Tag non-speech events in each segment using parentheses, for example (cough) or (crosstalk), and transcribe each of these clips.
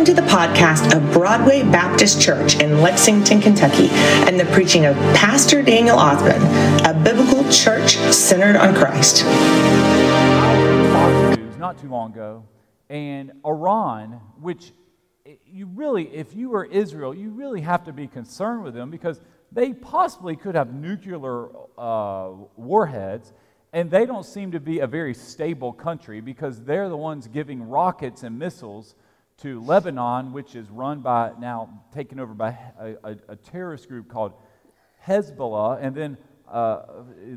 Welcome to the podcast of Broadway Baptist Church in Lexington, Kentucky, and the preaching of Pastor Daniel Ausbun, a biblical church centered on Christ. Not too long ago, and Iran, which you really, if you were Israel, you really have to be concerned with them because they possibly could have nuclear uh, warheads, and they don't seem to be a very stable country because they're the ones giving rockets and missiles to Lebanon, which is run by now taken over by a, a, a terrorist group called Hezbollah, and then uh,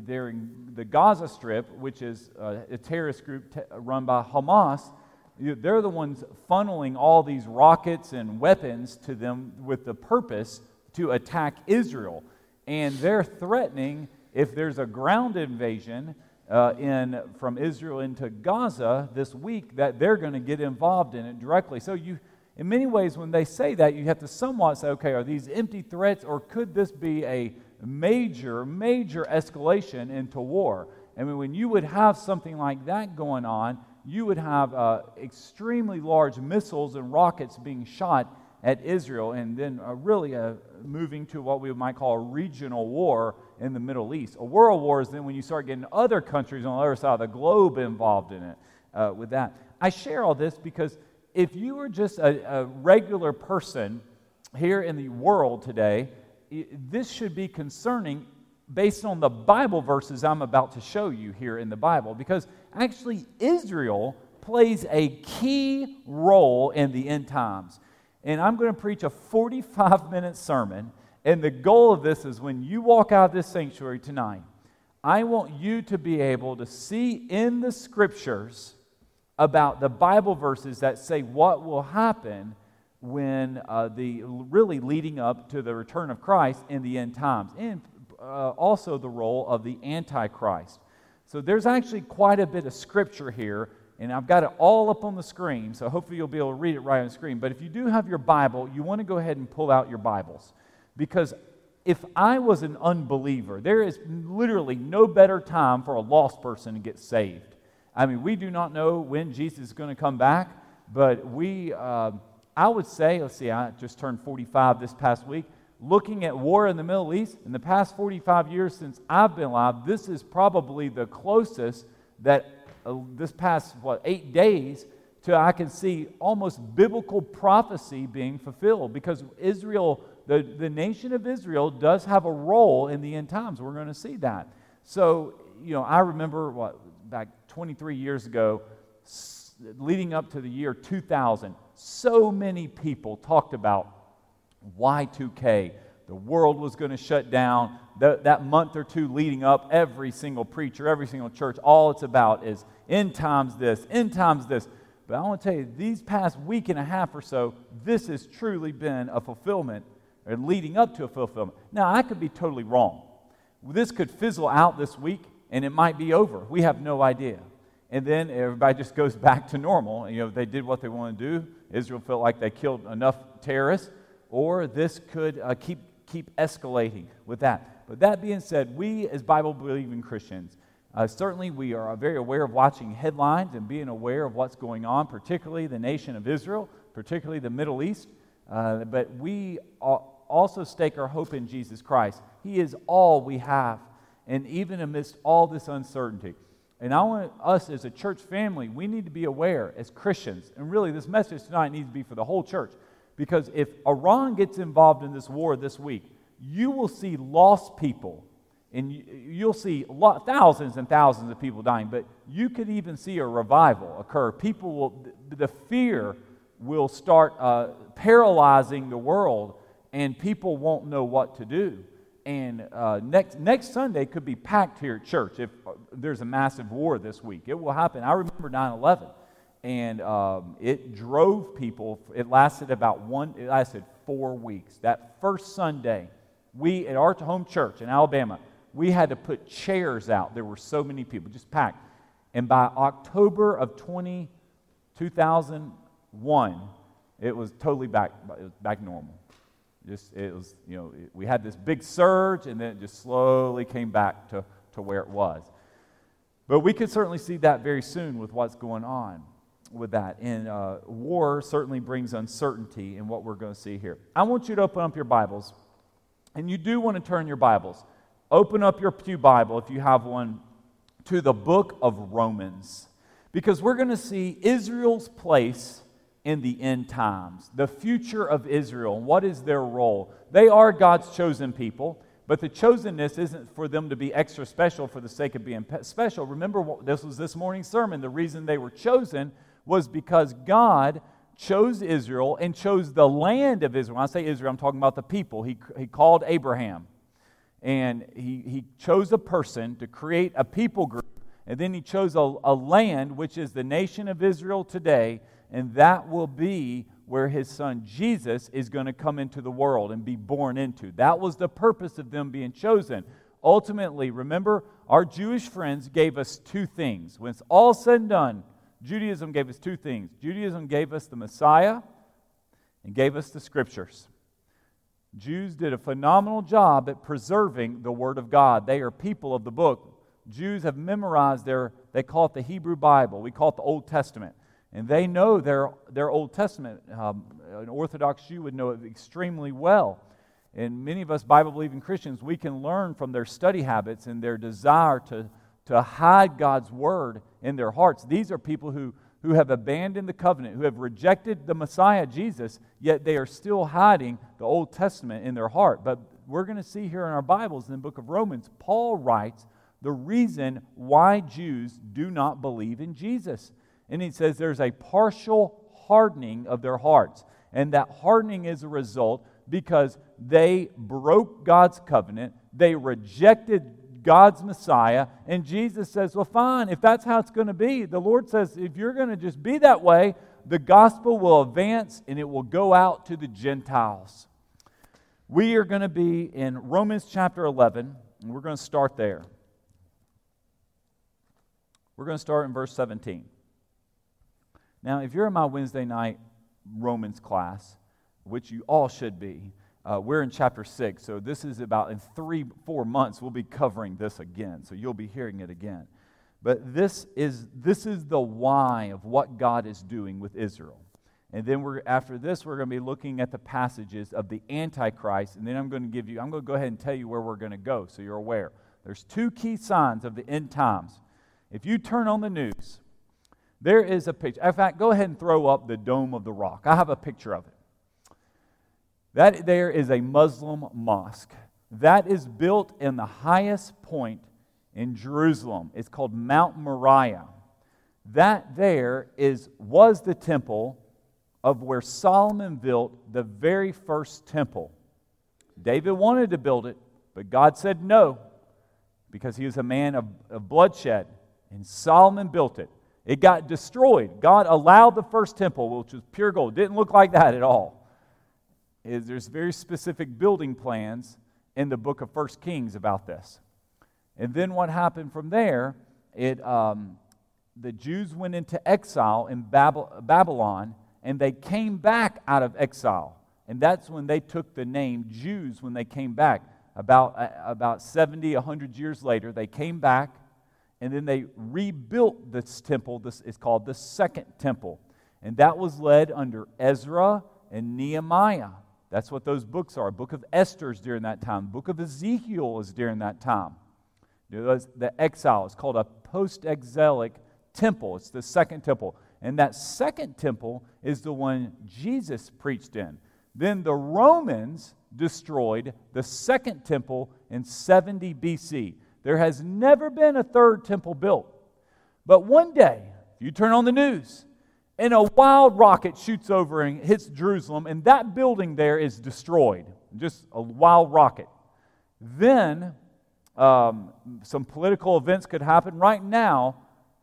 they're in the Gaza Strip, which is uh, a terrorist group t- run by Hamas. They're the ones funneling all these rockets and weapons to them with the purpose to attack Israel. And they're threatening if there's a ground invasion uh, in, from Israel into Gaza this week, that they're going to get involved in it directly. So, you, in many ways, when they say that, you have to somewhat say, okay, are these empty threats or could this be a major, major escalation into war? I mean, when you would have something like that going on, you would have uh, extremely large missiles and rockets being shot at Israel, and then uh, really uh, moving to what we might call a regional war in the Middle East. A world war is then when you start getting other countries on the other side of the globe involved in it uh, with that. I share all this because if you were just a, a regular person here in the world today, this should be concerning based on the Bible verses I'm about to show you here in the Bible. Because actually, Israel plays a key role in the end times. And I'm going to preach a 45 minute sermon and the goal of this is when you walk out of this sanctuary tonight, I want you to be able to see in the scriptures about the Bible verses that say what will happen when uh, the really leading up to the return of Christ in the end times, and uh, also the role of the Antichrist. So there's actually quite a bit of scripture here, and I've got it all up on the screen, so hopefully you'll be able to read it right on the screen. But if you do have your Bible, you want to go ahead and pull out your Bibles. Because if I was an unbeliever, there is literally no better time for a lost person to get saved. I mean, we do not know when Jesus is going to come back, but we, uh, I would say, let's see, I just turned 45 this past week. Looking at war in the Middle East, in the past 45 years since I've been alive, this is probably the closest that uh, this past, what, eight days to I can see almost biblical prophecy being fulfilled because Israel the, the nation of Israel does have a role in the end times. We're going to see that. So, you know, I remember what, back 23 years ago, leading up to the year 2000, so many people talked about Y2K. The world was going to shut down. That month or two leading up, every single preacher, every single church, all it's about is end times this, end times this. But I want to tell you, these past week and a half or so, this has truly been a fulfillment or leading up to a fulfillment. Now, I could be totally wrong. This could fizzle out this week and it might be over. We have no idea. And then everybody just goes (laughs) back to normal. You know, they did what they want to do. Israel felt like they killed enough terrorists, or this could uh, keep, keep escalating with that. But that being said, we as Bible believing Christians, uh, certainly we are very aware of watching headlines and being aware of what's going on, particularly the nation of Israel, particularly the Middle East. Uh, but we are also stake our hope in Jesus Christ. He is all we have, and even amidst all this uncertainty. And I want us as a church family, we need to be aware as Christians, and really this message tonight needs to be for the whole church, because if Iran gets involved in this war this week, you will see lost people, and you'll see thousands and thousands of people dying, but you could even see a revival occur. People will, the fear will start uh, paralyzing the world and people won't know what to do. And uh, next, next Sunday could be packed here at church if uh, there's a massive war this week. It will happen. I remember 9 11, and um, it drove people. It lasted about one, it lasted four weeks. That first Sunday, we at our home church in Alabama, we had to put chairs out. There were so many people, just packed. And by October of 20, 2001, it was totally back, it was back normal. Just, it was, you know, we had this big surge and then it just slowly came back to, to where it was. But we could certainly see that very soon with what's going on. with that. And uh, war certainly brings uncertainty in what we're going to see here. I want you to open up your Bibles, and you do want to turn your Bibles. Open up your Pew Bible, if you have one, to the book of Romans, because we're going to see Israel's place in the end times, the future of Israel, what is their role. They are God's chosen people. But the chosenness isn't for them to be extra special for the sake of being special. Remember, what, this was this morning's sermon. The reason they were chosen was because God chose Israel and chose the land of Israel. When I say Israel, I'm talking about the people. He, he called Abraham. And he, he chose a person to create a people group. And then he chose a, a land, which is the nation of Israel today. And that will be where his son Jesus is going to come into the world and be born into. That was the purpose of them being chosen. Ultimately, remember, our Jewish friends gave us two things. When it's all said and done, Judaism gave us two things Judaism gave us the Messiah and gave us the scriptures. Jews did a phenomenal job at preserving the Word of God. They are people of the book. Jews have memorized their, they call it the Hebrew Bible. We call it the Old Testament. And they know their, their Old Testament. Um, an Orthodox Jew would know it extremely well. And many of us Bible believing Christians, we can learn from their study habits and their desire to, to hide God's word in their hearts. These are people who, who have abandoned the covenant, who have rejected the Messiah, Jesus, yet they are still hiding the Old Testament in their heart. But we're going to see here in our Bibles in the book of Romans, Paul writes the reason why Jews do not believe in Jesus. And he says there's a partial hardening of their hearts. And that hardening is a result because they broke God's covenant, they rejected God's Messiah, and Jesus says, Well, fine, if that's how it's going to be, the Lord says, if you're going to just be that way, the gospel will advance and it will go out to the Gentiles. We are going to be in Romans chapter 11, and we're going to start there. We're going to start in verse 17. Now, if you're in my Wednesday night Romans class, which you all should be, uh, we're in chapter 6. So this is about in three, four months, we'll be covering this again. So you'll be hearing it again. But this is, this is the why of what God is doing with Israel. And then we're, after this, we're going to be looking at the passages of the Antichrist. And then I'm going to give you, I'm going to go ahead and tell you where we're going to go so you're aware. There's two key signs of the end times. If you turn on the news, there is a picture. In fact, go ahead and throw up the Dome of the Rock. I have a picture of it. That there is a Muslim mosque. That is built in the highest point in Jerusalem. It's called Mount Moriah. That there is was the temple of where Solomon built the very first temple. David wanted to build it, but God said no because he was a man of, of bloodshed. And Solomon built it. It got destroyed. God allowed the first temple, which was pure gold. Didn't look like that at all. There's very specific building plans in the book of First Kings about this. And then what happened from there, it, um, the Jews went into exile in Babylon, and they came back out of exile. And that's when they took the name Jews when they came back. About, uh, about 70, 100 years later, they came back and then they rebuilt this temple. This is called the Second Temple. And that was led under Ezra and Nehemiah. That's what those books are. Book of Esther is during that time. Book of Ezekiel is during that time. The exile is called a post exilic temple. It's the second temple. And that second temple is the one Jesus preached in. Then the Romans destroyed the second temple in 70 BC. There has never been a third temple built. But one day, if you turn on the news, and a wild rocket shoots over and hits Jerusalem, and that building there is destroyed. Just a wild rocket. Then um, some political events could happen. Right now,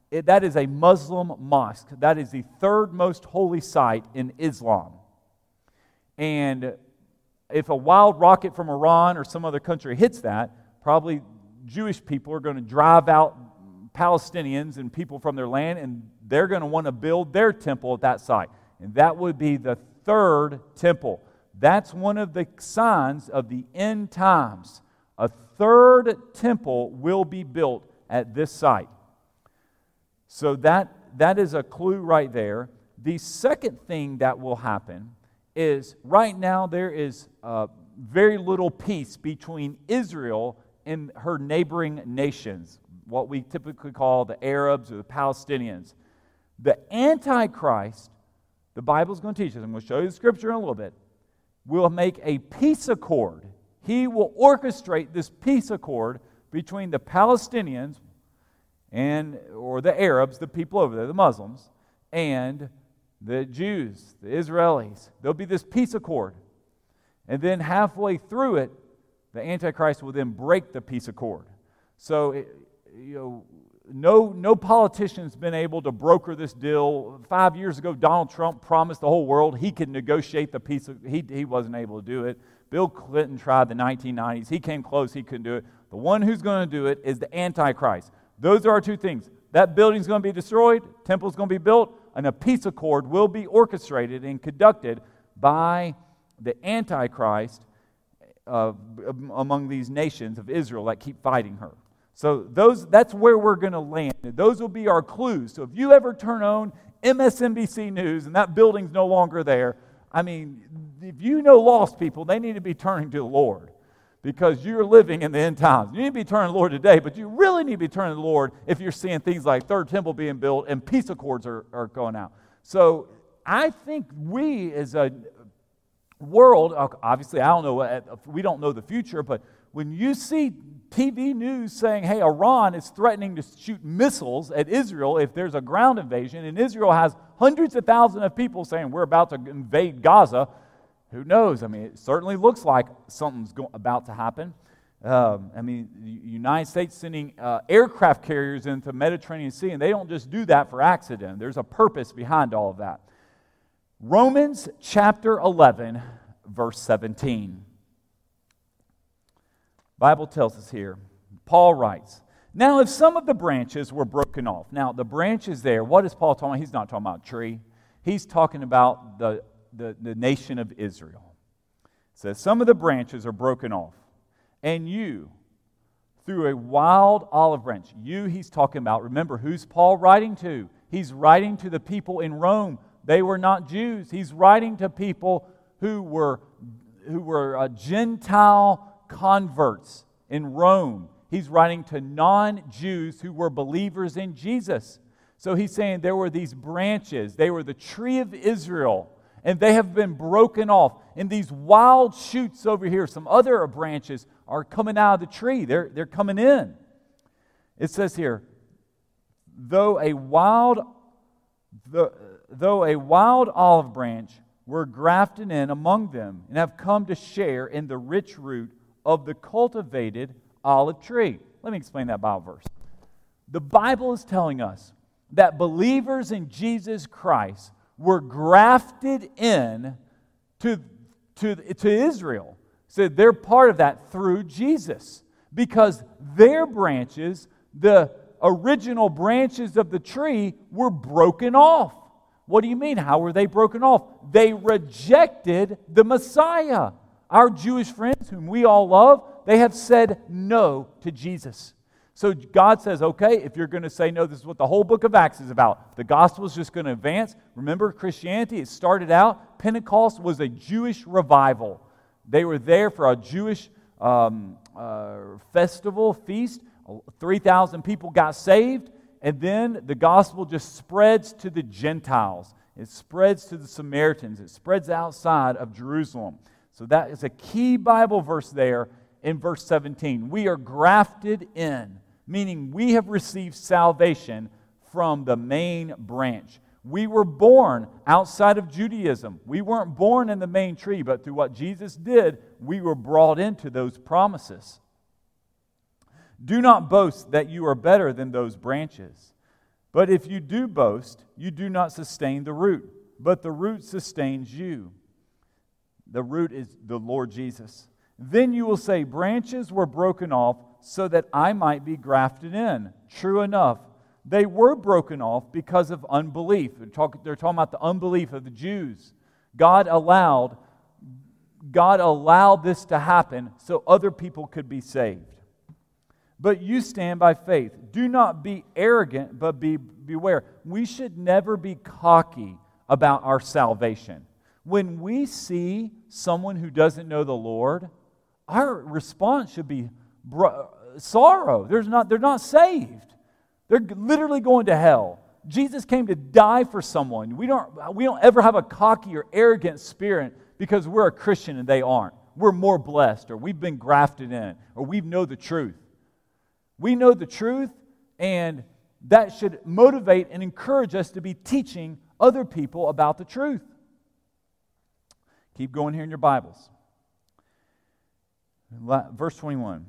it, that is a Muslim mosque. That is the third most holy site in Islam. And if a wild rocket from Iran or some other country hits that, probably Jewish people are going to drive out Palestinians and people from their land, and they're going to want to build their temple at that site. And that would be the third temple. That's one of the signs of the end times. A third temple will be built at this site. So that that is a clue right there. The second thing that will happen is right now there is uh, very little peace between Israel and her neighboring nations, what we typically call the Arabs or the Palestinians. The Antichrist, the Bible is going to teach us, I'm going to show you the scripture in a little bit, will make a peace accord. He will orchestrate this peace accord between the Palestinians and or the Arabs, the people over there, the Muslims, and the Jews, the Israelis. There'll be this peace accord. And then halfway through it, the Antichrist will then break the peace accord. So, you know, no, no politician's been able to broker this deal. Five years ago, Donald Trump promised the whole world he could negotiate the peace. Of, he, he wasn't able to do it. Bill Clinton tried the 1990s. He came close. He couldn't do it. The one who's going to do it is the Antichrist. Those are our two things. That building's going to be destroyed, temple's going to be built, and a peace accord will be orchestrated and conducted by the Antichrist uh, among these nations of Israel that keep fighting her. So those, that's where we're going to land. Those will be our clues. So if you ever turn on MSNBC News and that building's no longer there, I mean, if you know lost people, they need to be turning to the Lord because you're living in the end times. You need to be turning to the Lord today, but you really need to be turning to the Lord if you're seeing things like Third Temple being built and peace accords are, are going out. So I think we as a world, obviously, I don't know, we don't know the future, but when you see TV news saying, hey, Iran is threatening to shoot missiles at Israel if there's a ground invasion, and Israel has hundreds of thousands of people saying, we're about to invade Gaza, who knows? I mean, it certainly looks like something's go- about to happen. Um, I mean, the United States sending uh, aircraft carriers into Mediterranean Sea, and they don't just do that for accident. There's a purpose behind all of that. Romans chapter 11, verse 17. Bible tells us here. Paul writes, "Now if some of the branches were broken off. Now the branches there, what is Paul talking about? He's not talking about tree. He's talking about the the, the nation of Israel. It says, Some of the branches are broken off, and you, through a wild olive branch, you he's talking about, remember, who's Paul writing to? He's writing to the people in Rome. They were not Jews. He's writing to people who were, who were uh, Gentile converts in Rome. He's writing to non Jews who were believers in Jesus. So he's saying there were these branches, they were the tree of Israel and they have been broken off. And these wild shoots over here, some other branches are coming out of the tree. They're, they're coming in. It says here, though a wild, the, though a wild olive branch were grafted in among them and have come to share in the rich root of the cultivated olive tree. Let me explain that Bible verse. The Bible is telling us that believers in Jesus Christ were grafted in to, to, to Israel. So they're part of that through Jesus because their branches, the original branches of the tree, were broken off. What do you mean? How were they broken off? They rejected the Messiah. Our Jewish friends, whom we all love, they have said no to Jesus. So God says, okay, if you're going to say no, this is what the whole book of Acts is about. The gospel is just going to advance. Remember, Christianity, it started out, Pentecost was a Jewish revival. They were there for a Jewish um, uh, festival, feast. 3,000 people got saved, and then the gospel just spreads to the Gentiles. It spreads to the Samaritans. It spreads outside of Jerusalem. So that is a key Bible verse there in verse 17. We are grafted in meaning we have received salvation from the main branch. We were born outside of Judaism. We weren't born in the main tree, but through what Jesus did, we were brought into those promises. Do not boast that you are better than those branches. But if you do boast, you do not sustain the root, but the root sustains you. The root is the Lord Jesus. Then you will say, Branches were broken off so that I might be grafted in. True enough, they were broken off because of unbelief. They're, talk, they're talking about the unbelief of the Jews. God allowed, God allowed this to happen so other people could be saved. But you stand by faith. Do not be arrogant, but be beware. We should never be cocky about our salvation. When we see someone who doesn't know the Lord, our response should be sorrow. There's not, they're not saved. They're literally going to hell. Jesus came to die for someone. We don't, we don't ever have a cocky or arrogant spirit because we're a Christian and they aren't. We're more blessed, or we've been grafted in, or we know the truth. We know the truth, and that should motivate and encourage us to be teaching other people about the truth. Keep going here in your Bibles. Verse 21.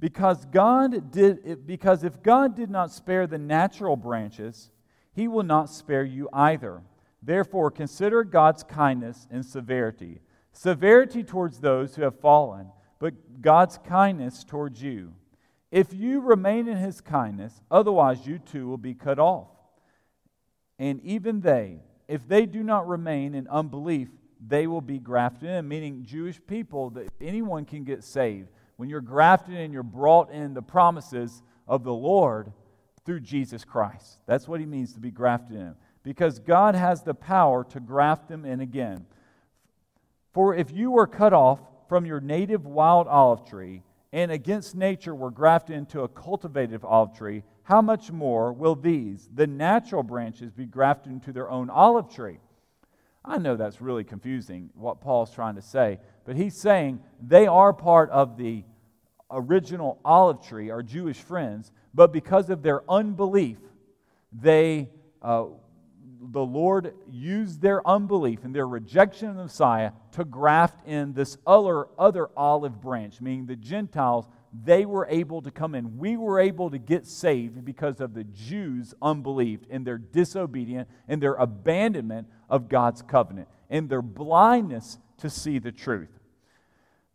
Because God did because if God did not spare the natural branches, he will not spare you either. Therefore consider God's kindness and severity. Severity towards those who have fallen, but God's kindness towards you. If you remain in his kindness, otherwise you too will be cut off. And even they, if they do not remain in unbelief, they will be grafted in, meaning Jewish people, that anyone can get saved. When you're grafted in, you're brought in the promises of the Lord through Jesus Christ. That's what he means to be grafted in. Because God has the power to graft them in again. For if you were cut off from your native wild olive tree, and against nature were grafted into a cultivated olive tree, how much more will these, the natural branches, be grafted into their own olive tree? I know that's really confusing what Paul's trying to say, but he's saying they are part of the original olive tree, our Jewish friends, but because of their unbelief, they, uh, the Lord used their unbelief and their rejection of the Messiah to graft in this other, other olive branch, meaning the Gentiles, they were able to come in. We were able to get saved because of the Jews' unbelief and their disobedience and their abandonment of God's covenant and their blindness to see the truth.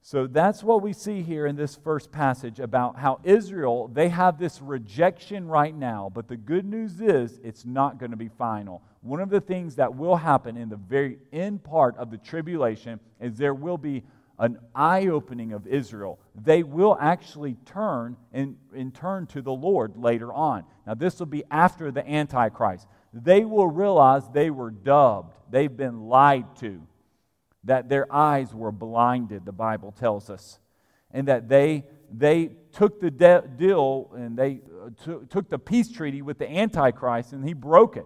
So that's what we see here in this first passage about how Israel, they have this rejection right now, but the good news is it's not going to be final. One of the things that will happen in the very end part of the tribulation is there will be an eye opening of Israel. They will actually turn and, and turn to the Lord later on. Now, this will be after the Antichrist. They will realize they were dubbed, they've been lied to that their eyes were blinded, the Bible tells us, and that they, they took the de- deal and they uh, t- took the peace treaty with the Antichrist and he broke it.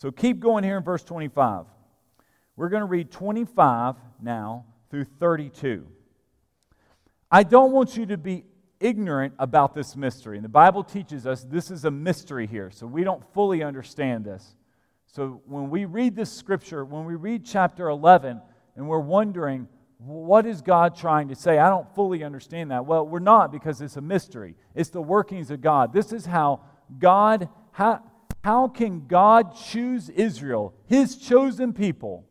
So keep going here in verse 25. We're going to read 25 now through 32. I don't want you to be ignorant about this mystery. And the Bible teaches us this is a mystery here, so we don't fully understand this. So when we read this scripture, when we read chapter 11, and we're wondering, what is God trying to say? I don't fully understand that. Well, we're not because it's a mystery. It's the workings of God. This is how God, how, how can God choose Israel, his chosen people,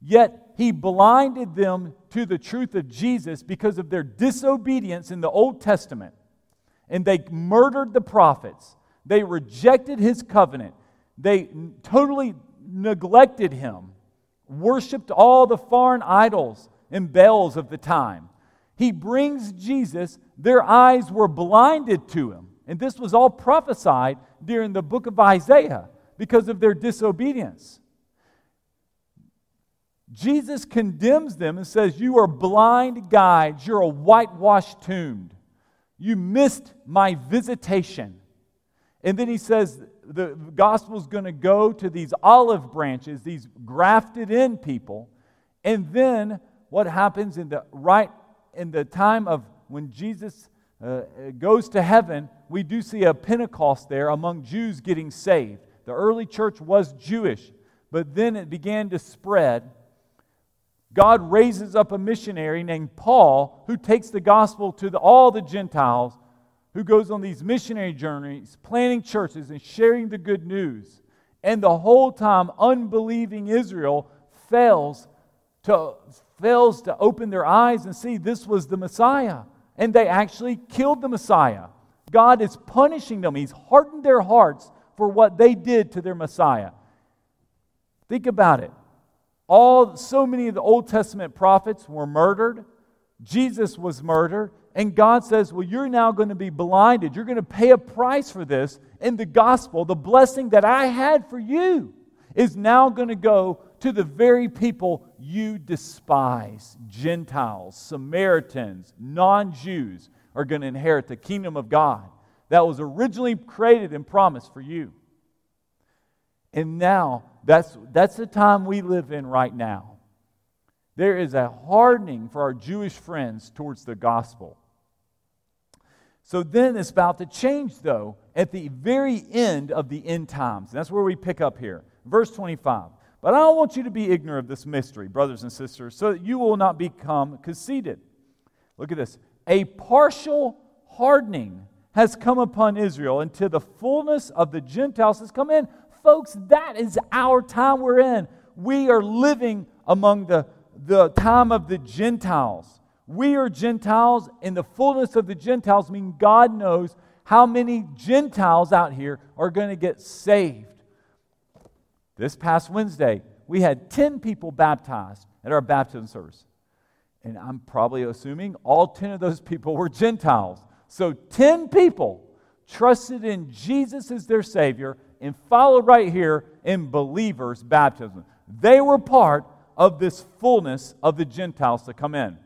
yet he blinded them to the truth of Jesus because of their disobedience in the Old Testament. And they murdered the prophets. They rejected his covenant. They totally neglected him, worshiped all the foreign idols and Baals of the time. He brings Jesus, their eyes were blinded to him. And this was all prophesied during the book of Isaiah because of their disobedience. Jesus condemns them and says, You are blind guides. You're a whitewashed tomb. You missed my visitation. And then he says, the gospel is going to go to these olive branches, these grafted in people. And then what happens in the right in the time of when Jesus uh, goes to heaven, we do see a Pentecost there among Jews getting saved. The early church was Jewish, but then it began to spread. God raises up a missionary named Paul who takes the gospel to the, all the Gentiles who goes on these missionary journeys, planting churches and sharing the good news. And the whole time, unbelieving Israel fails to, fails to open their eyes and see this was the Messiah. And they actually killed the Messiah. God is punishing them. He's hardened their hearts for what they did to their Messiah. Think about it. All so many of the Old Testament prophets were murdered. Jesus was murdered And God says, Well, you're now going to be blinded. You're going to pay a price for this. And the gospel, the blessing that I had for you, is now going to go to the very people you despise Gentiles, Samaritans, non Jews are going to inherit the kingdom of God that was originally created and promised for you. And now, that's, that's the time we live in right now. There is a hardening for our Jewish friends towards the gospel. So then it's about to change, though, at the very end of the end times. That's where we pick up here. Verse 25. But I don't want you to be ignorant of this mystery, brothers and sisters, so that you will not become conceited. Look at this. A partial hardening has come upon Israel until the fullness of the Gentiles has come in. Folks, that is our time we're in. We are living among the, the time of the Gentiles. We are Gentiles, and the fullness of the Gentiles mean God knows how many Gentiles out here are going to get saved. This past Wednesday, we had 10 people baptized at our baptism service. And I'm probably assuming all 10 of those people were Gentiles. So 10 people trusted in Jesus as their Savior and followed right here in believers' baptism. They were part of this fullness of the Gentiles to come in.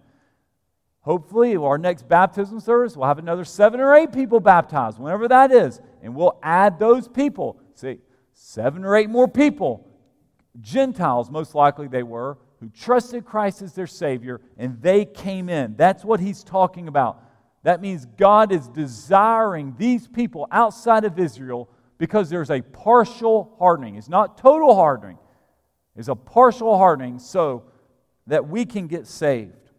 Hopefully, our next baptism service, we'll have another seven or eight people baptized, whenever that is, and we'll add those people. See, seven or eight more people, Gentiles, most likely they were, who trusted Christ as their Savior, and they came in. That's what he's talking about. That means God is desiring these people outside of Israel because there's a partial hardening. It's not total hardening, it's a partial hardening so that we can get saved.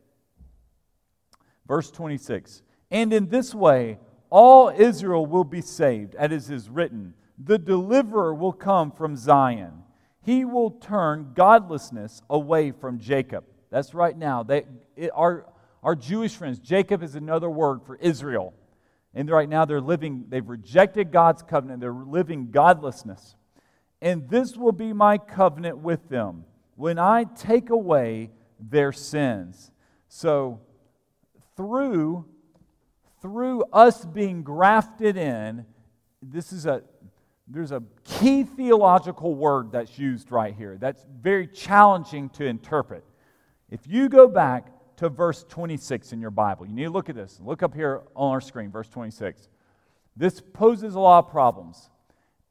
Verse 26 And in this way, all Israel will be saved, as is written, the deliverer will come from Zion. He will turn godlessness away from Jacob. That's right now. They, it, our, our Jewish friends, Jacob is another word for Israel. And right now they're living, they've rejected God's covenant, they're living godlessness. And this will be my covenant with them when I take away their sins. So through, through us being grafted in, this is a there's a key theological word that's used right here that's very challenging to interpret. If you go back to verse 26 in your Bible, you need to look at this. Look up here on our screen, verse 26. This poses a lot of problems.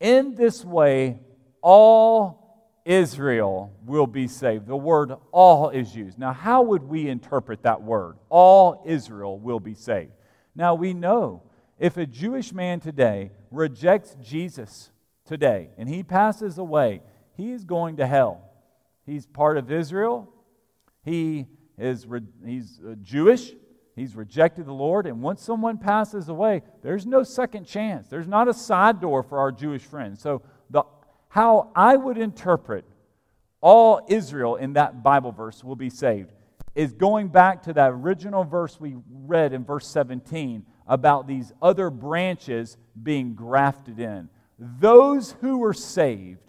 In this way, all Israel will be saved. The word all is used. Now, how would we interpret that word? All Israel will be saved. Now, we know if a Jewish man today rejects Jesus today and he passes away, he is going to hell. He's part of Israel. He is he's uh, Jewish. He's rejected the Lord. And once someone passes away, there's no second chance. There's not a side door for our Jewish friends. So the how I would interpret all Israel in that Bible verse will be saved is going back to that original verse we read in verse 17 about these other branches being grafted in. Those who are saved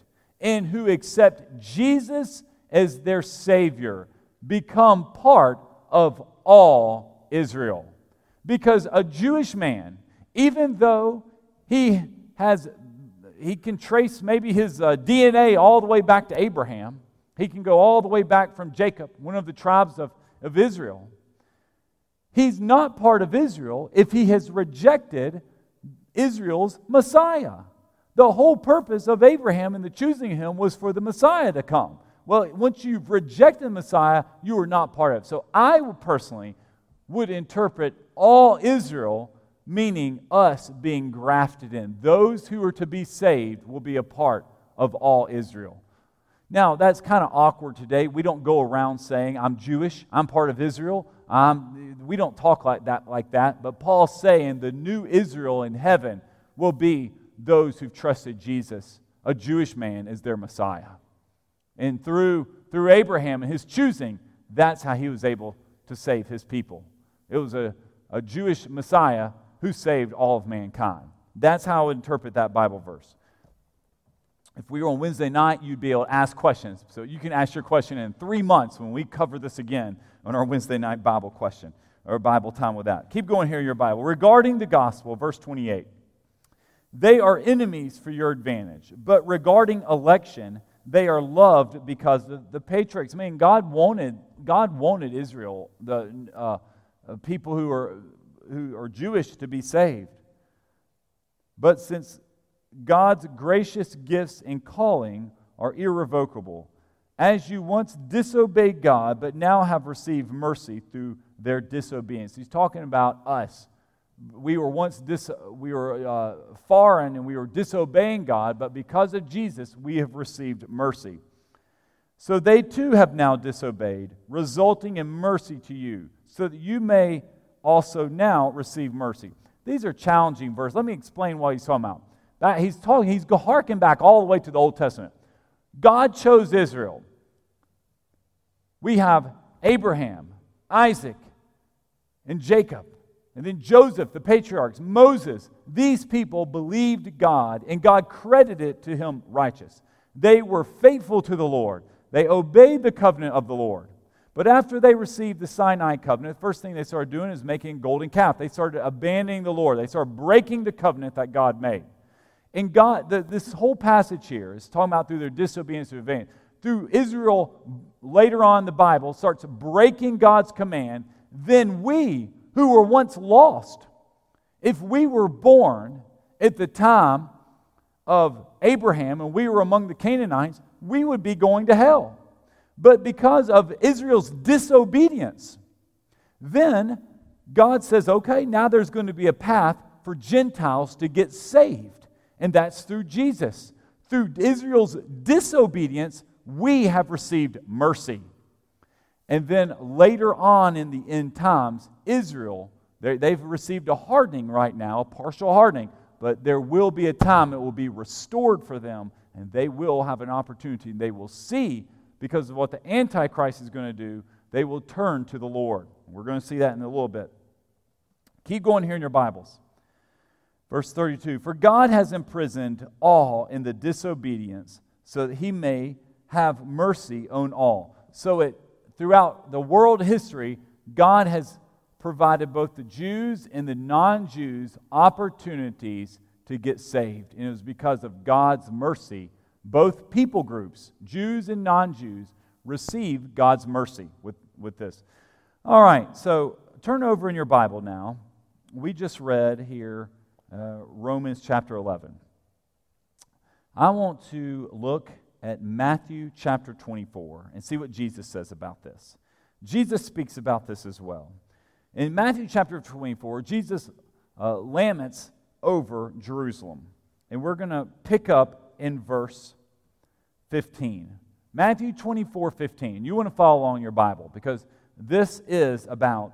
and who accept Jesus as their Savior become part of all Israel. Because a Jewish man, even though he has he can trace maybe his uh, DNA all the way back to Abraham. He can go all the way back from Jacob, one of the tribes of, of Israel. He's not part of Israel if he has rejected Israel's Messiah. The whole purpose of Abraham and the choosing him was for the Messiah to come. Well, once you've rejected the Messiah, you are not part of it. So I personally would interpret all Israel meaning us being grafted in. Those who are to be saved will be a part of all Israel. Now, that's kind of awkward today. We don't go around saying, I'm Jewish, I'm part of Israel. we don't talk like that, like that. But Paul's saying the new Israel in heaven will be those who've trusted Jesus, a Jewish man, as their Messiah. And through, through Abraham and his choosing, that's how he was able to save his people. It was a, a Jewish Messiah who saved all of mankind. That's how I would interpret that Bible verse. If we were on Wednesday night, you'd be able to ask questions. So you can ask your question in three months when we cover this again on our Wednesday night Bible question. or Bible time with that. Keep going here in your Bible. Regarding the gospel, verse 28. They are enemies for your advantage, but regarding election, they are loved because the, the patriarchs. I mean, God wanted God wanted Israel, the uh, uh, people who are who are Jewish, to be saved. But since God's gracious gifts and calling are irrevocable, as you once disobeyed God, but now have received mercy through their disobedience. He's talking about us. We were once dis- we were uh, foreign and we were disobeying God, but because of Jesus, we have received mercy. So they too have now disobeyed, resulting in mercy to you, so that you may also now receive mercy. These are challenging verses. Let me explain what he's talking about. That he's talking, he's harking back all the way to the Old Testament. God chose Israel. We have Abraham, Isaac, and Jacob, and then Joseph, the patriarchs, Moses. These people believed God, and God credited it to him righteous. They were faithful to the Lord. They obeyed the covenant of the Lord. But after they received the Sinai covenant, the first thing they started doing is making a golden calf. They started abandoning the Lord. They started breaking the covenant that God made. And God, the, this whole passage here is talking about through their disobedience of vain. Through Israel, later on the Bible, starts breaking God's command. Then we, who were once lost, if we were born at the time of Abraham and we were among the Canaanites, we would be going to hell. But because of Israel's disobedience, then God says, okay, now there's going to be a path for Gentiles to get saved and that's through Jesus. Through Israel's disobedience, we have received mercy. And then later on in the end times, Israel, they've received a hardening right now, a partial hardening, but there will be a time it will be restored for them, and they will have an opportunity, and they will see, because of what the Antichrist is going to do, they will turn to the Lord. We're going to see that in a little bit. Keep going here in your Bibles. Verse 32 For God has imprisoned all in the disobedience, so that he may have mercy on all. So it throughout the world history, God has provided both the Jews and the non Jews opportunities to get saved. And it was because of God's mercy. Both people groups, Jews and non Jews, receive God's mercy with, with this. All right, so turn over in your Bible now. We just read here uh, Romans chapter 11. I want to look at Matthew chapter 24 and see what Jesus says about this. Jesus speaks about this as well. In Matthew chapter 24, Jesus uh, laments over Jerusalem. And we're going to pick up in verse 15. Matthew 24 15. You want to follow along your Bible because this is about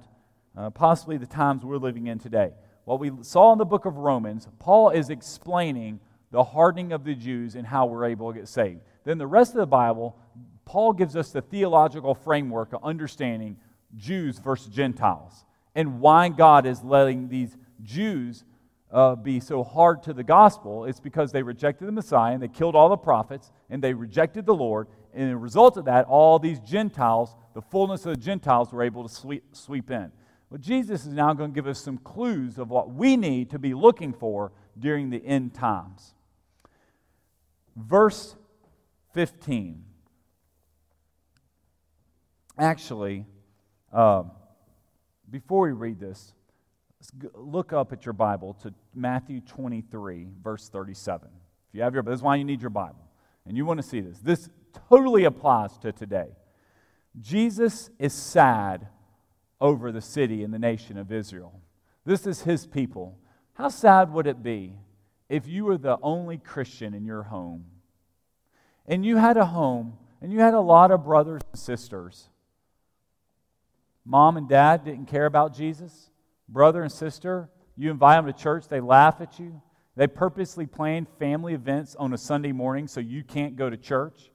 uh, possibly the times we're living in today what we saw in the book of Romans, Paul is explaining the hardening of the Jews and how we're able to get saved. Then the rest of the Bible, Paul gives us the theological framework of understanding Jews versus Gentiles and why God is letting these Jews uh, be so hard to the gospel. It's because they rejected the Messiah and they killed all the prophets and they rejected the Lord. And as a result of that, all these Gentiles, the fullness of the Gentiles, were able to sweep, sweep in. Well, Jesus is now going to give us some clues of what we need to be looking for during the end times. Verse 15. Actually, uh, before we read this, look up at your Bible to Matthew 23, verse 37. If you have your, this is why you need your Bible, and you want to see this. This totally applies to today. Jesus is sad over the city and the nation of Israel. This is his people. How sad would it be if you were the only Christian in your home and you had a home and you had a lot of brothers and sisters? Mom and dad didn't care about Jesus. Brother and sister, you invite them to church, they laugh at you. They purposely plan family events on a Sunday morning so you can't go to church.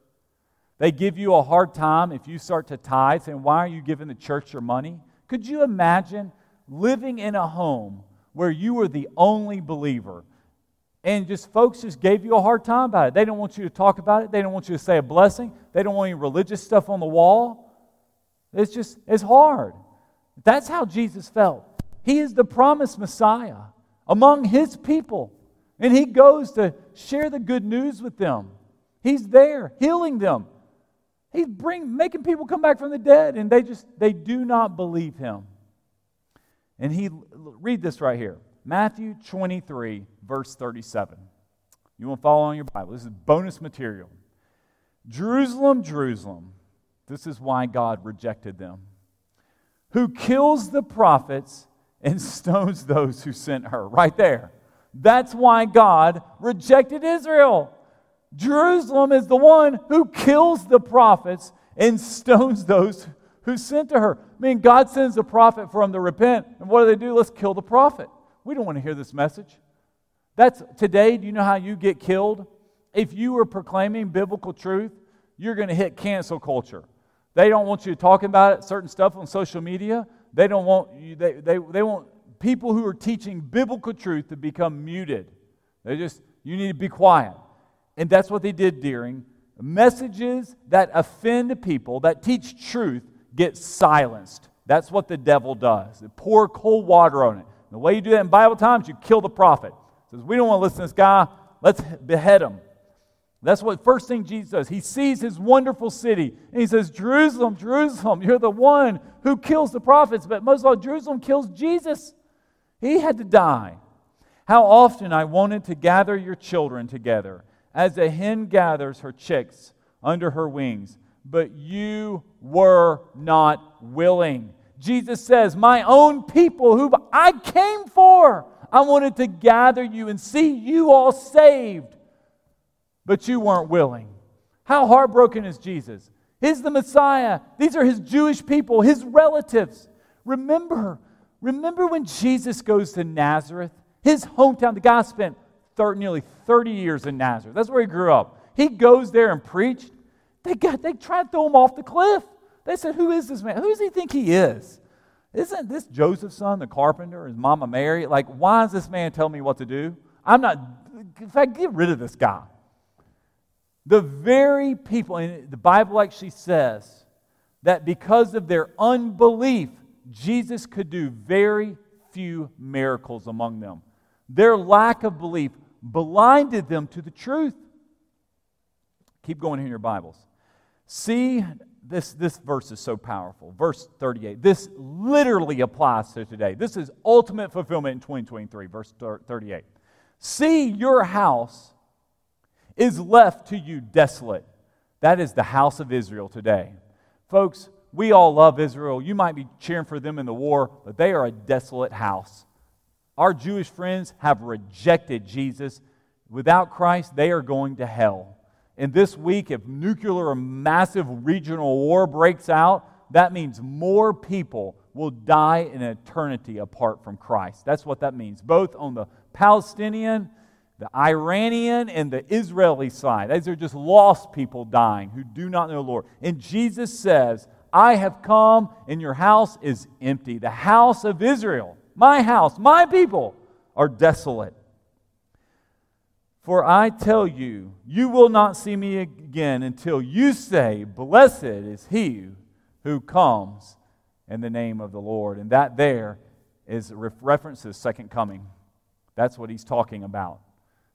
They give you a hard time if you start to tithe, saying, Why are you giving the church your money? Could you imagine living in a home where you were the only believer and just folks just gave you a hard time about it? They don't want you to talk about it. They don't want you to say a blessing. They don't want any religious stuff on the wall. It's just, it's hard. That's how Jesus felt. He is the promised Messiah among his people. And he goes to share the good news with them. He's there healing them. He's bring, making people come back from the dead, and they just they do not believe him. And he read this right here. Matthew 23, verse 37. You want to follow on your Bible. This is bonus material. Jerusalem, Jerusalem. This is why God rejected them. Who kills the prophets and (laughs) stones those who sent her. Right there. That's why God rejected Israel. Jerusalem is the one who kills the prophets and stones those who sent to her. I mean, God sends a prophet for them to repent, and what do they do? Let's kill the prophet. We don't want to hear this message. That's today, do you know how you get killed? If you are proclaiming biblical truth, you're going to hit cancel culture. They don't want you talking about it, certain stuff on social media. They don't want you, they, they, they want people who are teaching biblical truth to become muted. They just, you need to be quiet. And that's what they did during messages that offend people, that teach truth, get silenced. That's what the devil does. They pour cold water on it. And the way you do that in Bible times, you kill the prophet. says, We don't want to listen to this guy. Let's behead him. That's what first thing Jesus does. He sees his wonderful city and he says, Jerusalem, Jerusalem, you're the one who kills the prophets, but most of all, Jerusalem kills Jesus. He had to die. How often I wanted to gather your children together as a hen gathers her chicks under her wings, but you were not willing. Jesus says, My own people who I came for, I wanted to gather you and see you all saved, but you weren't willing. How heartbroken is Jesus? He's the Messiah. These are his Jewish people, his relatives. Remember, remember when Jesus goes to Nazareth, his hometown, the guy spent 30, nearly 30 years in Nazareth. That's where he grew up. He goes there and preached. They, got, they tried to throw him off the cliff. They said, Who is this man? Who does he think he is? Isn't this Joseph's son, the carpenter, his mama Mary? Like, why is this man telling me what to do? I'm not, in fact, get rid of this guy. The very people, and the Bible actually says that because of their unbelief, Jesus could do very few miracles among them. Their lack of belief blinded them to the truth. Keep going in your Bibles. See, this, this verse is so powerful. Verse 38. This literally applies to today. This is ultimate fulfillment in 2023. Verse 38. See, your house is left to you desolate. That is the house of Israel today. Folks, we all love Israel. You might be cheering for them in the war, but they are a desolate house. Our Jewish friends have rejected Jesus. Without Christ, they are going to hell. And this week, if nuclear or massive regional war breaks out, that means more people will die in eternity apart from Christ. That's what that means, both on the Palestinian, the Iranian, and the Israeli side. These are just lost people dying who do not know the Lord. And Jesus says, I have come, and your house is empty. The house of Israel my house, my people are desolate. For I tell you, you will not see me again until you say, Blessed is he who comes in the name of the Lord. And that there is reference to the second coming. That's what he's talking about.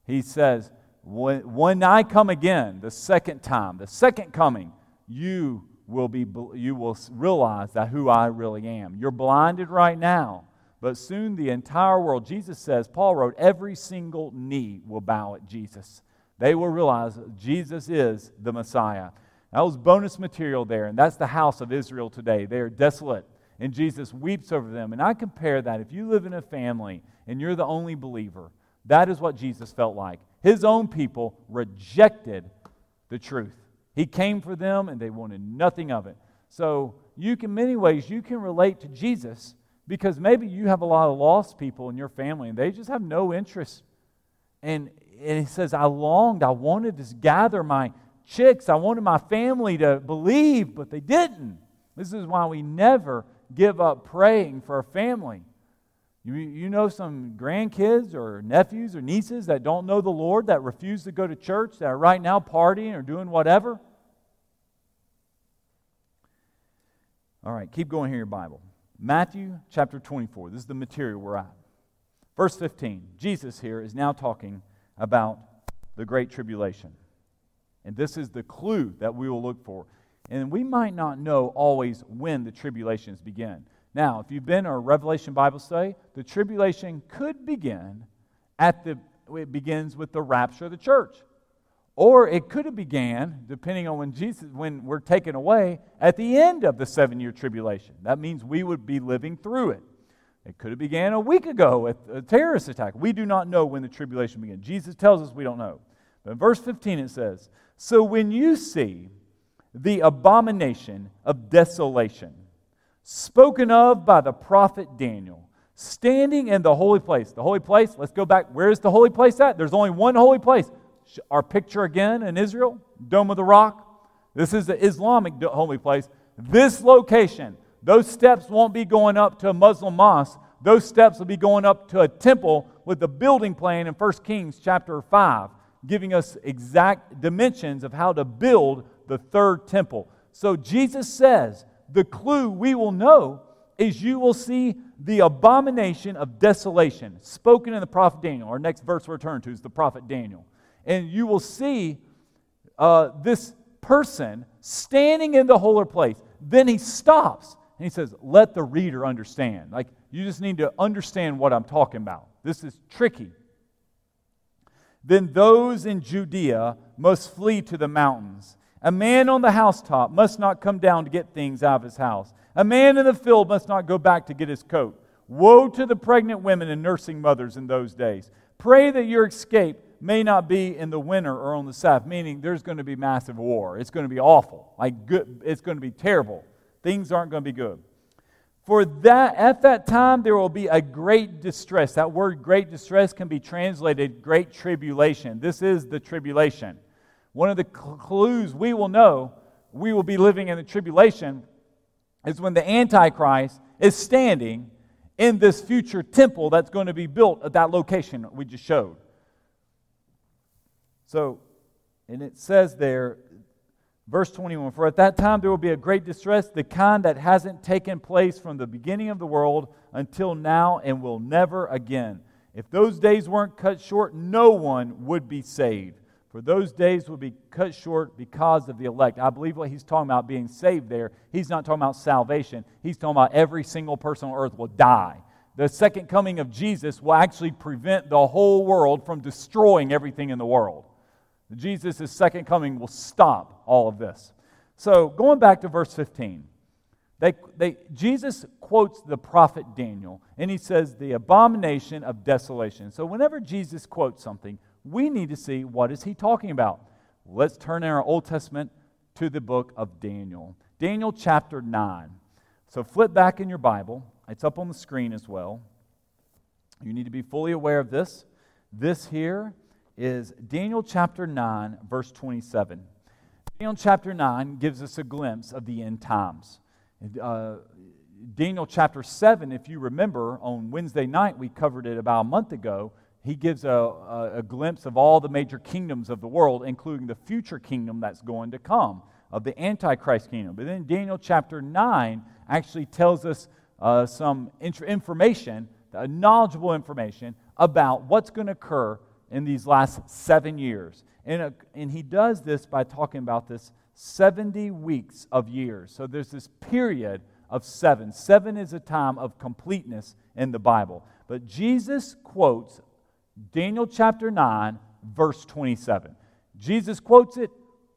He says, when, when I come again, the second time, the second coming, you will, be, you will realize that who I really am. You're blinded right now but soon the entire world, Jesus says, Paul wrote, every single knee will bow at Jesus. They will realize Jesus is the Messiah. That was bonus material there, and that's the house of Israel today. They are desolate, and Jesus weeps over them. And I compare that. If you live in a family and you're the only believer, that is what Jesus felt like. His own people rejected the truth. He came for them, and they wanted nothing of it. So, you can, many ways, you can relate to Jesus because maybe you have a lot of lost people in your family and they just have no interest. And, and he says, I longed, I wanted to gather my chicks, I wanted my family to believe, but they didn't. This is why we never give up praying for our family. You, you know some grandkids or nephews or nieces that don't know the Lord, that refuse to go to church, that are right now partying or doing whatever? All right, keep going here in your Bible. Matthew chapter 24. This is the material we're at. Verse 15. Jesus here is now talking about the Great Tribulation. And this is the clue that we will look for. And we might not know always when the tribulations begin. Now, if you've been a Revelation Bible study, the tribulation could begin at the it begins with the rapture of the church. Or it could have began, depending on when Jesus, when we're taken away, at the end of the seven-year tribulation. That means we would be living through it. It could have began a week ago at a terrorist attack. We do not know when the tribulation began. Jesus tells us we don't know. But in verse 15 it says, So when you see the abomination of desolation, spoken of by the prophet Daniel, standing in the holy place. The holy place, let's go back. Where is the holy place at? There's only one holy place. Our picture again in Israel, Dome of the Rock. This is the Islamic holy place. This location, those steps won't be going up to a Muslim mosque. Those steps will be going up to a temple with the building plan in 1 Kings chapter 5, giving us exact dimensions of how to build the third temple. So Jesus says the clue we will know is you will see the abomination of desolation spoken in the prophet Daniel. Our next verse we're turning to is the prophet Daniel. And you will see uh, this person standing in the holy place. Then he stops and he says, Let the reader understand. Like, you just need to understand what I'm talking about. This is tricky. Then those in Judea must flee to the mountains. A man on the housetop must not come down to get things out of his house. A man in the field must not go back to get his coat. Woe to the pregnant women and nursing mothers in those days. Pray that your escape may not be in the winter or on the south, meaning there's going to be massive war. It's going to be awful. Like good, it's going to be terrible. Things aren't going to be good. For that at that time there will be a great distress. That word great distress can be translated great tribulation. This is the tribulation. One of the clues we will know we will be living in the tribulation is when the Antichrist is standing in this future temple that's going to be built at that location we just showed. So, and it says there, verse 21 For at that time there will be a great distress, the kind that hasn't taken place from the beginning of the world until now and will never again. If those days weren't cut short, no one would be saved. For those days will be cut short because of the elect. I believe what he's talking about being saved there, he's not talking about salvation. He's talking about every single person on earth will die. The second coming of Jesus will actually prevent the whole world from destroying everything in the world. Jesus' second coming will stop all of this. So, going back to verse 15, they, they, Jesus quotes the prophet Daniel, and he says, the abomination of desolation. So, whenever Jesus quotes something, we need to see what is he talking about. Let's turn in our Old Testament to the book of Daniel. Daniel chapter 9. So flip back in your Bible. It's up on the screen as well. You need to be fully aware of this. This here is Daniel chapter 9, verse 27. Daniel chapter 9 gives us a glimpse of the end times. Uh, Daniel chapter 7, if you remember, on Wednesday night, we covered it about a month ago he gives a, a, a, glimpse of all the major kingdoms of the world, including the future kingdom that's going to come, of the Antichrist kingdom. But then Daniel chapter 9 actually tells us uh, some information, knowledgeable information, about what's going to occur in these last seven years. And, uh, and he does this by talking about this 70 weeks of years. So there's this period of seven. Seven is a time of completeness in the Bible. But Jesus quotes Daniel chapter 9, verse 27. Jesus quotes it,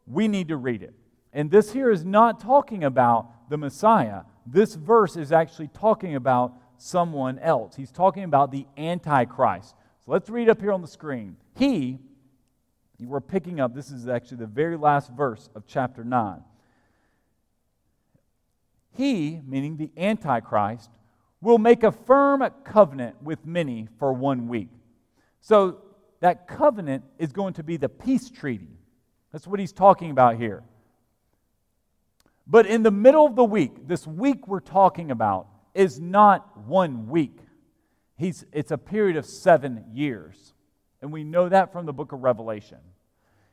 we need to read it. And this here is not talking about the Messiah. This verse is actually talking about someone else. He's talking about the Antichrist. So let's read up here on the screen. He, we're picking up, this is actually the very last verse of chapter 9. He, meaning the Antichrist, will make a firm covenant with many for one week so that covenant is going to be the peace treaty. That's what he's talking about here. But in the middle of the week, this week we're talking about is not one week. He's, it's a period of seven years. And we know that from the book of Revelation.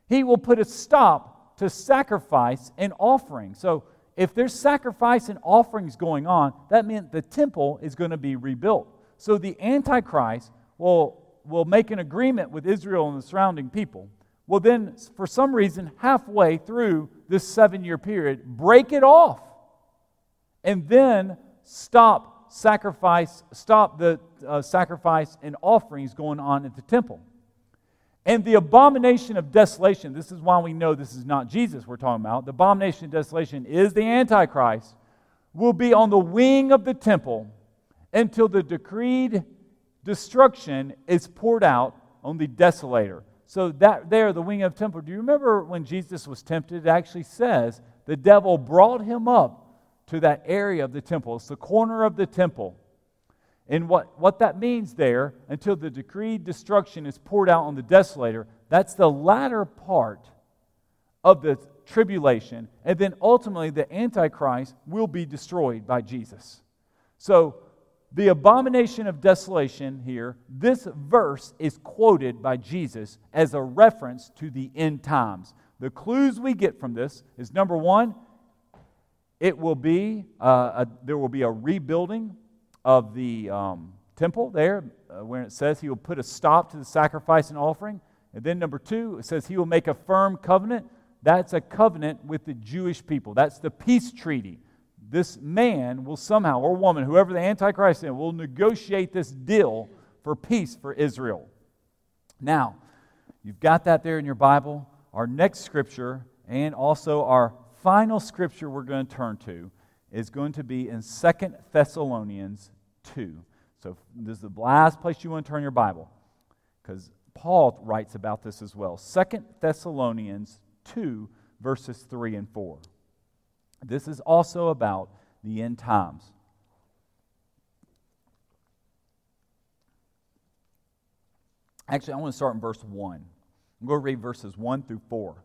He will put a stop to sacrifice and offering. So if there's sacrifice and offerings going on, that meant the temple is going to be rebuilt. So the Antichrist will, will make an agreement with Israel and the surrounding people. Well, then, for some reason, halfway through this seven year period, break it off. And then stop sacrifice, stop the uh, sacrifice and offerings going on at the temple. And the abomination of desolation, this is why we know this is not Jesus we're talking about. The abomination of desolation is the Antichrist, will be on the wing of the temple until the decreed destruction is poured out on the desolator. So that there, the wing of temple. Do you remember when Jesus was tempted? It actually says the devil brought him up to that area of the temple. It's the corner of the temple. And what, what that means there, until the decreed destruction is poured out on the desolator, that's the latter part of the tribulation. And then ultimately, the Antichrist will be destroyed by Jesus. So, the abomination of desolation here, this verse is quoted by Jesus as a reference to the end times. The clues we get from this is number one, it will be uh, a, there will be a rebuilding of the um, temple there, uh, where it says he will put a stop to the sacrifice and offering. And then number two, it says he will make a firm covenant. That's a covenant with the Jewish people. That's the peace treaty. This man will somehow, or woman, whoever the Antichrist is, will negotiate this deal for peace for Israel. Now, you've got that there in your Bible. Our next scripture, and also our final scripture we're going to turn to, is going to be in Second Thessalonians 2. So, this is the last place you want to turn your Bible because Paul writes about this as well. Second Thessalonians 2, verses 3 and 4. This is also about the end times. Actually, I want to start in verse 1. I'm going to read verses 1 through 4.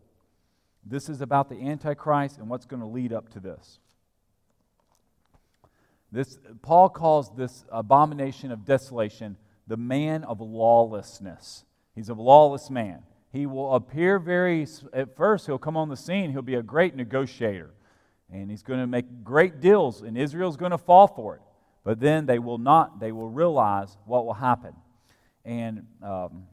This is about the Antichrist and what's going to lead up to this. This, Paul calls this abomination of desolation the man of lawlessness. He's a lawless man. He will appear very, at first, he'll come on the scene, he'll be a great negotiator. And he's going to make great deals, and Israel's going to fall for it. But then they will not, they will realize what will happen. And um,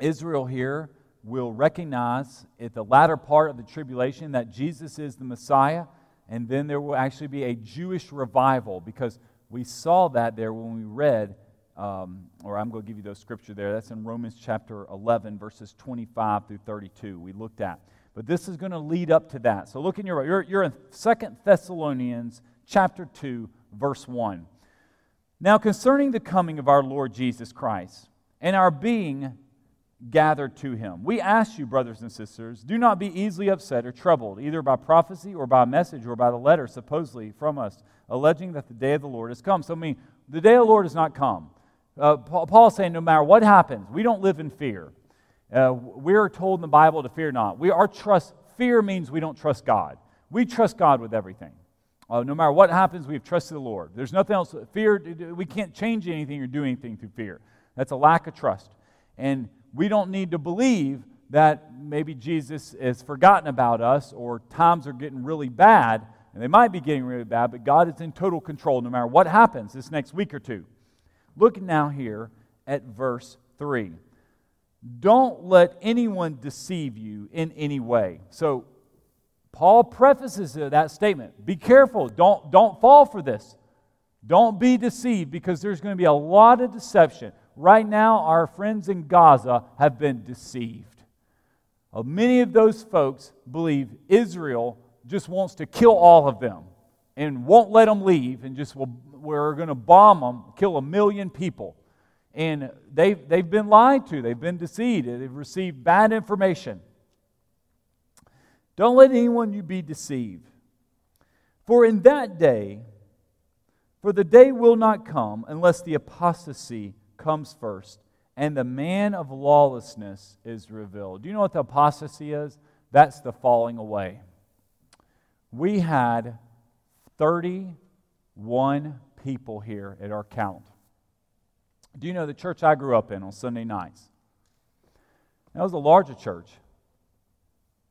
Israel here will recognize at the latter part of the tribulation that Jesus is the Messiah and then there will actually be a Jewish revival because we saw that there when we read, um, or I'm going to give you those scripture there. That's in Romans chapter 11, verses 25 through 32. We looked at. But this is going to lead up to that. So look in your you're, you're in Second Thessalonians chapter 2, verse 1. Now concerning the coming of our Lord Jesus Christ and our being gathered to him. We ask you, brothers and sisters, do not be easily upset or troubled, either by prophecy or by message or by the letter supposedly from us, alleging that the day of the Lord has come. So, I mean, the day of the Lord has not come. Uh, Paul is saying, no matter what happens, we don't live in fear. Uh, we're told in the Bible to fear not. We, our trust, fear means we don't trust God. We trust God with everything. Uh, no matter what happens, we've trusted the Lord. There's nothing else. Fear, we can't change anything or do anything through fear. That's a lack of trust. And we don't need to believe that maybe Jesus has forgotten about us or times are getting really bad, and they might be getting really bad, but God is in total control no matter what happens this next week or two. Look now here at verse 3. Don't let anyone deceive you in any way. So, Paul prefaces that statement. Be careful. Don't, don't fall for this. Don't be deceived because there's going to be a lot of deception right now, our friends in Gaza have been deceived. Uh, many of those folks believe Israel just wants to kill all of them and won't let them leave and just will, we're going to bomb them, kill a million people. And they've, they've been lied to, they've been deceived, they've received bad information. Don't let anyone you be deceived. For in that day, for the day will not come unless the apostasy comes first, and the man of lawlessness is revealed. Do you know what the apostasy is? That's the falling away. We had 31 people here at our count. Do you know the church I grew up in on Sunday nights? That was a larger church.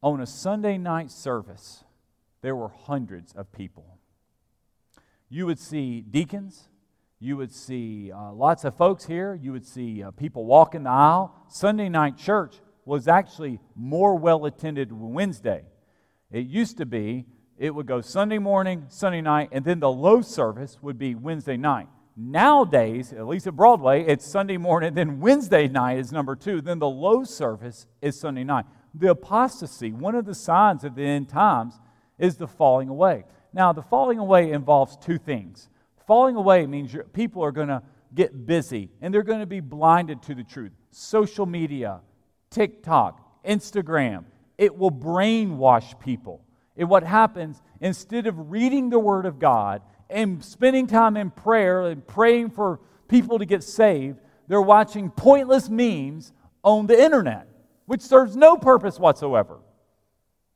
On a Sunday night service, there were hundreds of people. You would see deacons, you would see uh, lots of folks here, you would see uh, people walking the aisle. Sunday night church was actually more well attended Wednesday. It used to be it would go Sunday morning, Sunday night, and then the low service would be Wednesday night. Nowadays, at least at Broadway, it's Sunday morning, then Wednesday night is number two, then the low service is Sunday night. The apostasy, one of the signs of the end times, is the falling away. Now, the falling away involves two things. Falling away means people are going to get busy and they're going to be blinded to the truth. Social media, TikTok, Instagram, it will brainwash people. And what happens, instead of reading the Word of God and spending time in prayer and praying for people to get saved, they're watching pointless memes on the internet, which serves no purpose whatsoever.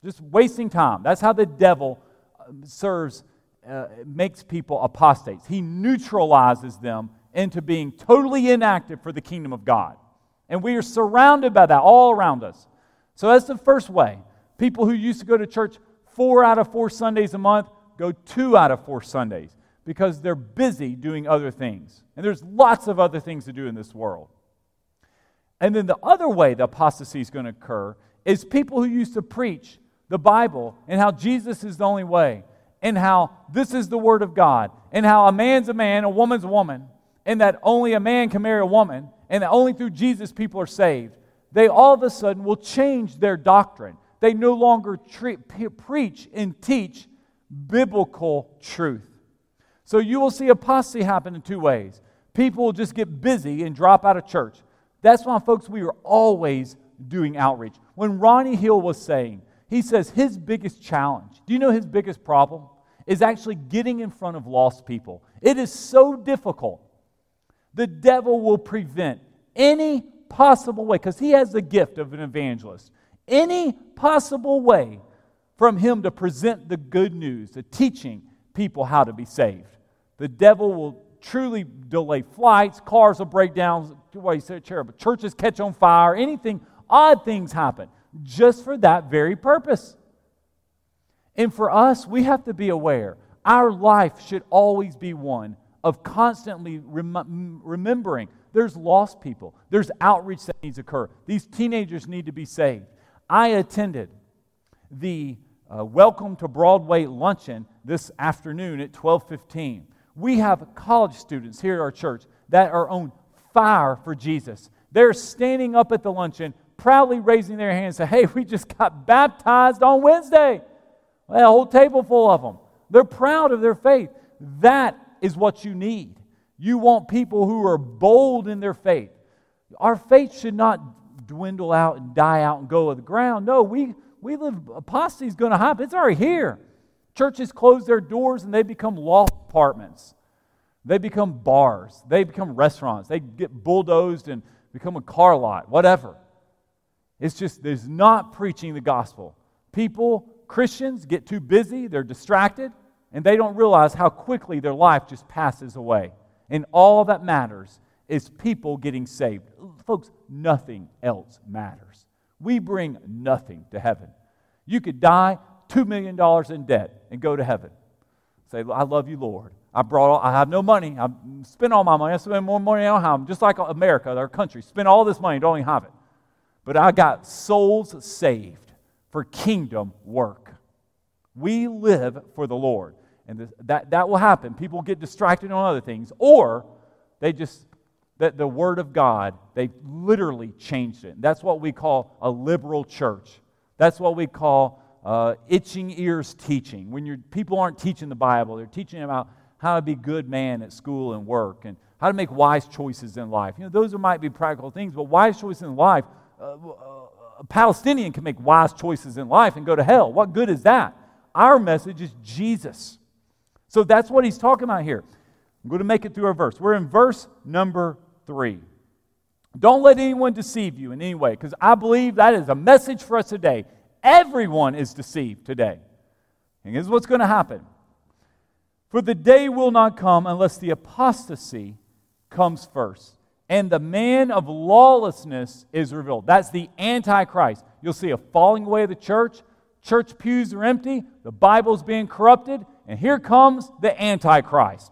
Just wasting time. That's how the devil uh, serves, uh, makes people apostates. He neutralizes them into being totally inactive for the kingdom of God. And we are surrounded by that all around us. So that's the first way. People who used to go to church four out of four Sundays a month go two out of four Sundays because they're busy doing other things. And there's lots of other things to do in this world. And then the other way the apostasy is going to occur is people who used to preach the Bible and how Jesus is the only way and how this is the Word of God and how a man's a man, a woman's a woman, and that only a man can marry a woman and that only through Jesus people are saved. They all of a sudden will change their doctrine. They no longer treat, preach and teach biblical truth. So you will see apostasy happen in two ways. People will just get busy and drop out of church. That's why, folks, we are always doing outreach. When Ronnie Hill was saying, he says his biggest challenge, do you know his biggest problem? Is actually getting in front of lost people. It is so difficult. The devil will prevent any possible way, because he has the gift of an evangelist, any possible way from him to present the good news, to teaching people how to be saved. The devil will truly delay flights, cars will break down, said, churches catch on fire, anything, odd things happen just for that very purpose. And for us, we have to be aware. Our life should always be one of constantly rem- remembering there's lost people, there's outreach that needs to occur. These teenagers need to be saved. I attended the uh, Welcome to Broadway luncheon this afternoon at 12:15. We have college students here at our church that are on fire for Jesus. They're standing up at the luncheon proudly raising their hands and say, Hey, we just got baptized on Wednesday. Well, a whole table full of them. They're proud of their faith. That is what you need. You want people who are bold in their faith. Our faith should not dwindle out and die out and go to the ground. No, we, we live, apostasy is going to happen. It's already here. Churches close their doors and they become loft apartments. They become bars. They become restaurants. They get bulldozed and become a car lot, whatever. It's just, there's not preaching the gospel. People, Christians, get too busy, they're distracted, and they don't realize how quickly their life just passes away. And all that matters is people getting saved. Folks, nothing else matters. We bring nothing to heaven. You could die $2 million in debt and go to heaven. Say, I love you, Lord. I brought, all, I have no money. I spent all my money. I spend more money I have. Just like America, our country. Spend all this money, don't even have it but I got souls saved for kingdom work. We live for the Lord. And that, that will happen. People get distracted on other things, or they just, that the Word of God, they literally changed it. That's what we call a liberal church. That's what we call uh, itching ears teaching. When you people aren't teaching the Bible, they're teaching about how to be good man at school and work and how to make wise choices in life. You know, those might be practical things, but wise choices in life Uh, uh, a Palestinian can make wise choices in life and go to hell. What good is that? Our message is Jesus. So that's what he's talking about here. I'm going to make it through our verse. We're in verse number three. Don't let anyone deceive you in any way, because I believe that is a message for us today. Everyone is deceived today. And this is what's going to happen. For the day will not come unless the apostasy comes first and the man of lawlessness is revealed. That's the Antichrist. You'll see a falling away of the church. church pews are empty, the Bible's being corrupted, and here comes the Antichrist.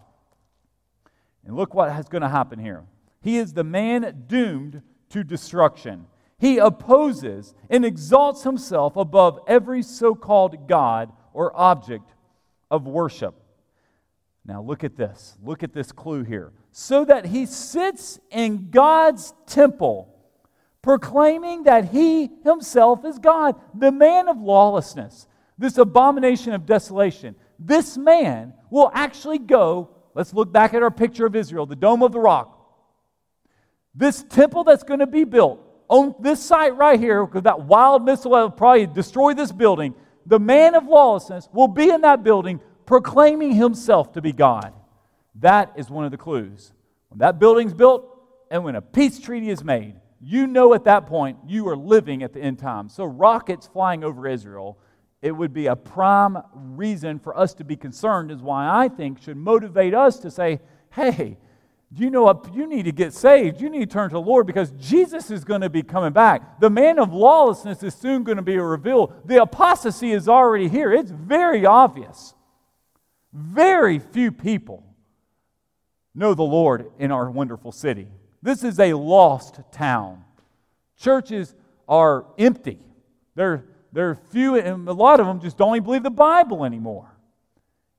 And look what is going to happen here. He is the man doomed to destruction. He opposes and exalts himself above every so called God or object of worship. Now, look at this. Look at this clue here. So that he sits in God's temple, proclaiming that he himself is God, the man of lawlessness, this abomination of desolation. This man will actually go. Let's look back at our picture of Israel, the Dome of the Rock. This temple that's going to be built on this site right here, because that wild missile will probably destroy this building, the man of lawlessness will be in that building proclaiming himself to be God. That is one of the clues. When that building's built and when a peace treaty is made, you know at that point you are living at the end time. So, rockets flying over Israel, it would be a prime reason for us to be concerned, is why I think should motivate us to say, hey, you know what? You need to get saved. You need to turn to the Lord because Jesus is going to be coming back. The man of lawlessness is soon going to be revealed. The apostasy is already here. It's very obvious. Very few people know the Lord in our wonderful city. This is a lost town. Churches are empty. They're, they're few, and a lot of them just don't even believe the Bible anymore.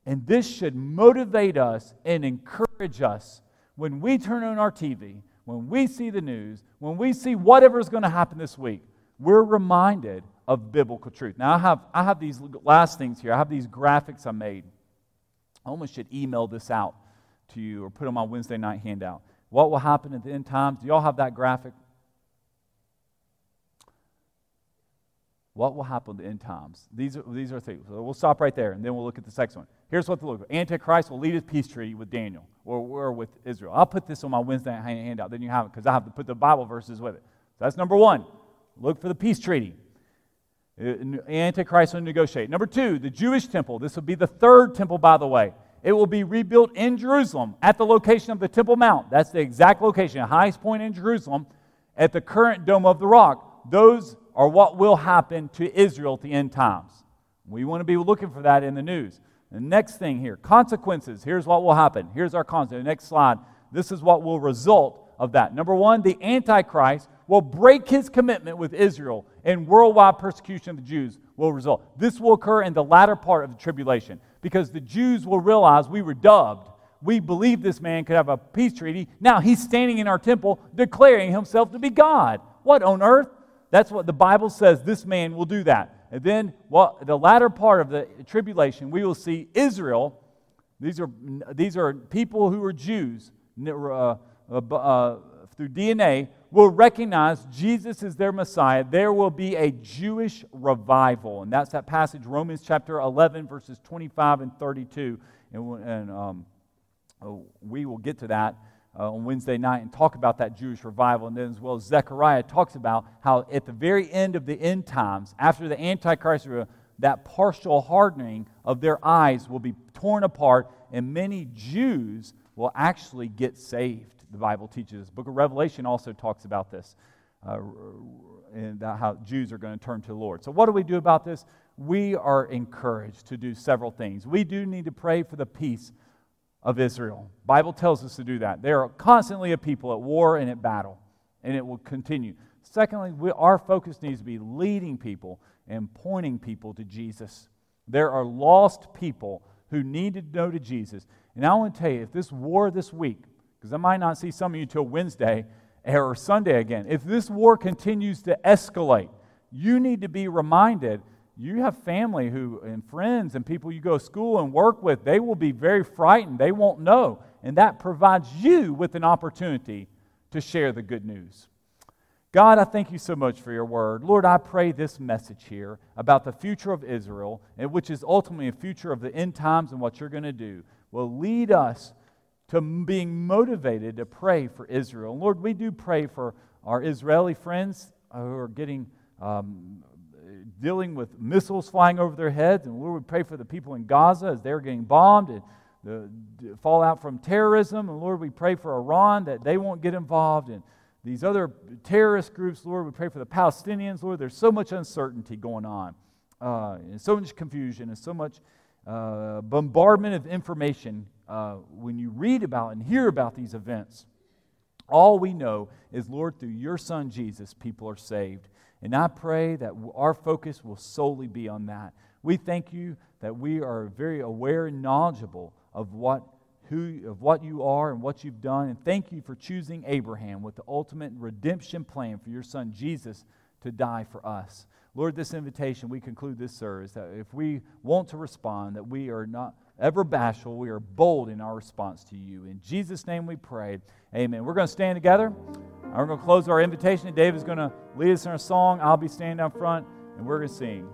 And this should motivate us and encourage us when we turn on our TV, when we see the news, when we see whatever is going to happen this week, we're reminded of biblical truth. Now, I have, I have these last things here. I have these graphics I made. I almost should email this out to you or put on my Wednesday night handout. What will happen at the end times? Do y'all have that graphic? What will happen at the end times? These are, these are things. So we'll stop right there and then we'll look at the second one. Here's what to look at Antichrist will lead a peace treaty with Daniel or, or with Israel. I'll put this on my Wednesday night handout, then you have it because I have to put the Bible verses with it. So that's number one. Look for the peace treaty. Uh, Antichrist will negotiate. Number two, the Jewish temple. This will be the third temple, by the way. It will be rebuilt in Jerusalem at the location of the Temple Mount. That's the exact location, highest point in Jerusalem, at the current Dome of the Rock. Those are what will happen to Israel at the end times. We want to be looking for that in the news. The next thing here consequences. Here's what will happen. Here's our consequence. Next slide. This is what will result of that. Number one, the Antichrist will break his commitment with Israel, and worldwide persecution of the Jews will result. This will occur in the latter part of the tribulation because the Jews will realize we were dubbed. We believed this man could have a peace treaty. Now he's standing in our temple declaring himself to be God. What on earth? That's what the Bible says this man will do that. And then well, the latter part of the tribulation, we will see Israel. These are, these are people who are Jews uh, uh, uh, through DNA will recognize Jesus is their Messiah. There will be a Jewish revival. And that's that passage, Romans chapter 11, verses 25 and 32. And, and um, oh, we will get to that uh, on Wednesday night and talk about that Jewish revival. And then, as well Zechariah talks about how at the very end of the end times, after the Antichrist, that partial hardening of their eyes will be torn apart, and many Jews will actually get saved. The Bible teaches. The book of Revelation also talks about this, uh, and how Jews are going to turn to the Lord. So, what do we do about this? We are encouraged to do several things. We do need to pray for the peace of Israel. Bible tells us to do that. They are constantly a people at war and at battle, and it will continue. Secondly, we, our focus needs to be leading people and pointing people to Jesus. There are lost people who need to know to Jesus. And I want to tell you, if this war this week, because I might not see some of you until Wednesday or Sunday again, if this war continues to escalate, you need to be reminded you have family who and friends and people you go to school and work with they will be very frightened. They won't know. And that provides you with an opportunity to share the good news. God i thank you so much for your word. Lord i pray this message here about the future of israel and which is ultimately a future of the end times and what you're going to do will lead us to being motivated to pray for israel lord we do pray for our israeli friends who are getting um, dealing with missiles flying over their heads. And Lord, we pray for the people in Gaza as they're getting bombed and the fallout from terrorism. And Lord, we pray for Iran that they won't get involved. And these other terrorist groups, Lord, we pray for the Palestinians. Lord, there's so much uncertainty going on. uh, and so much confusion and so much uh, bombardment of information uh, when you read about and hear about these events. All we know is, Lord, through your Son Jesus, people are saved. And I pray that our focus will solely be on that. We thank you that we are very aware and knowledgeable of what, who, of what you are and what you've done. And thank you for choosing Abraham with the ultimate redemption plan for your son Jesus to die for us. Lord, this invitation, we conclude this service that if we want to respond, that we are not ever bashful, we are bold in our response to you. In Jesus' name we pray. Amen. We're going to stand together. We're going to close our invitation. Dave is going to lead us in a song. I'll be standing down front, and we're going to sing.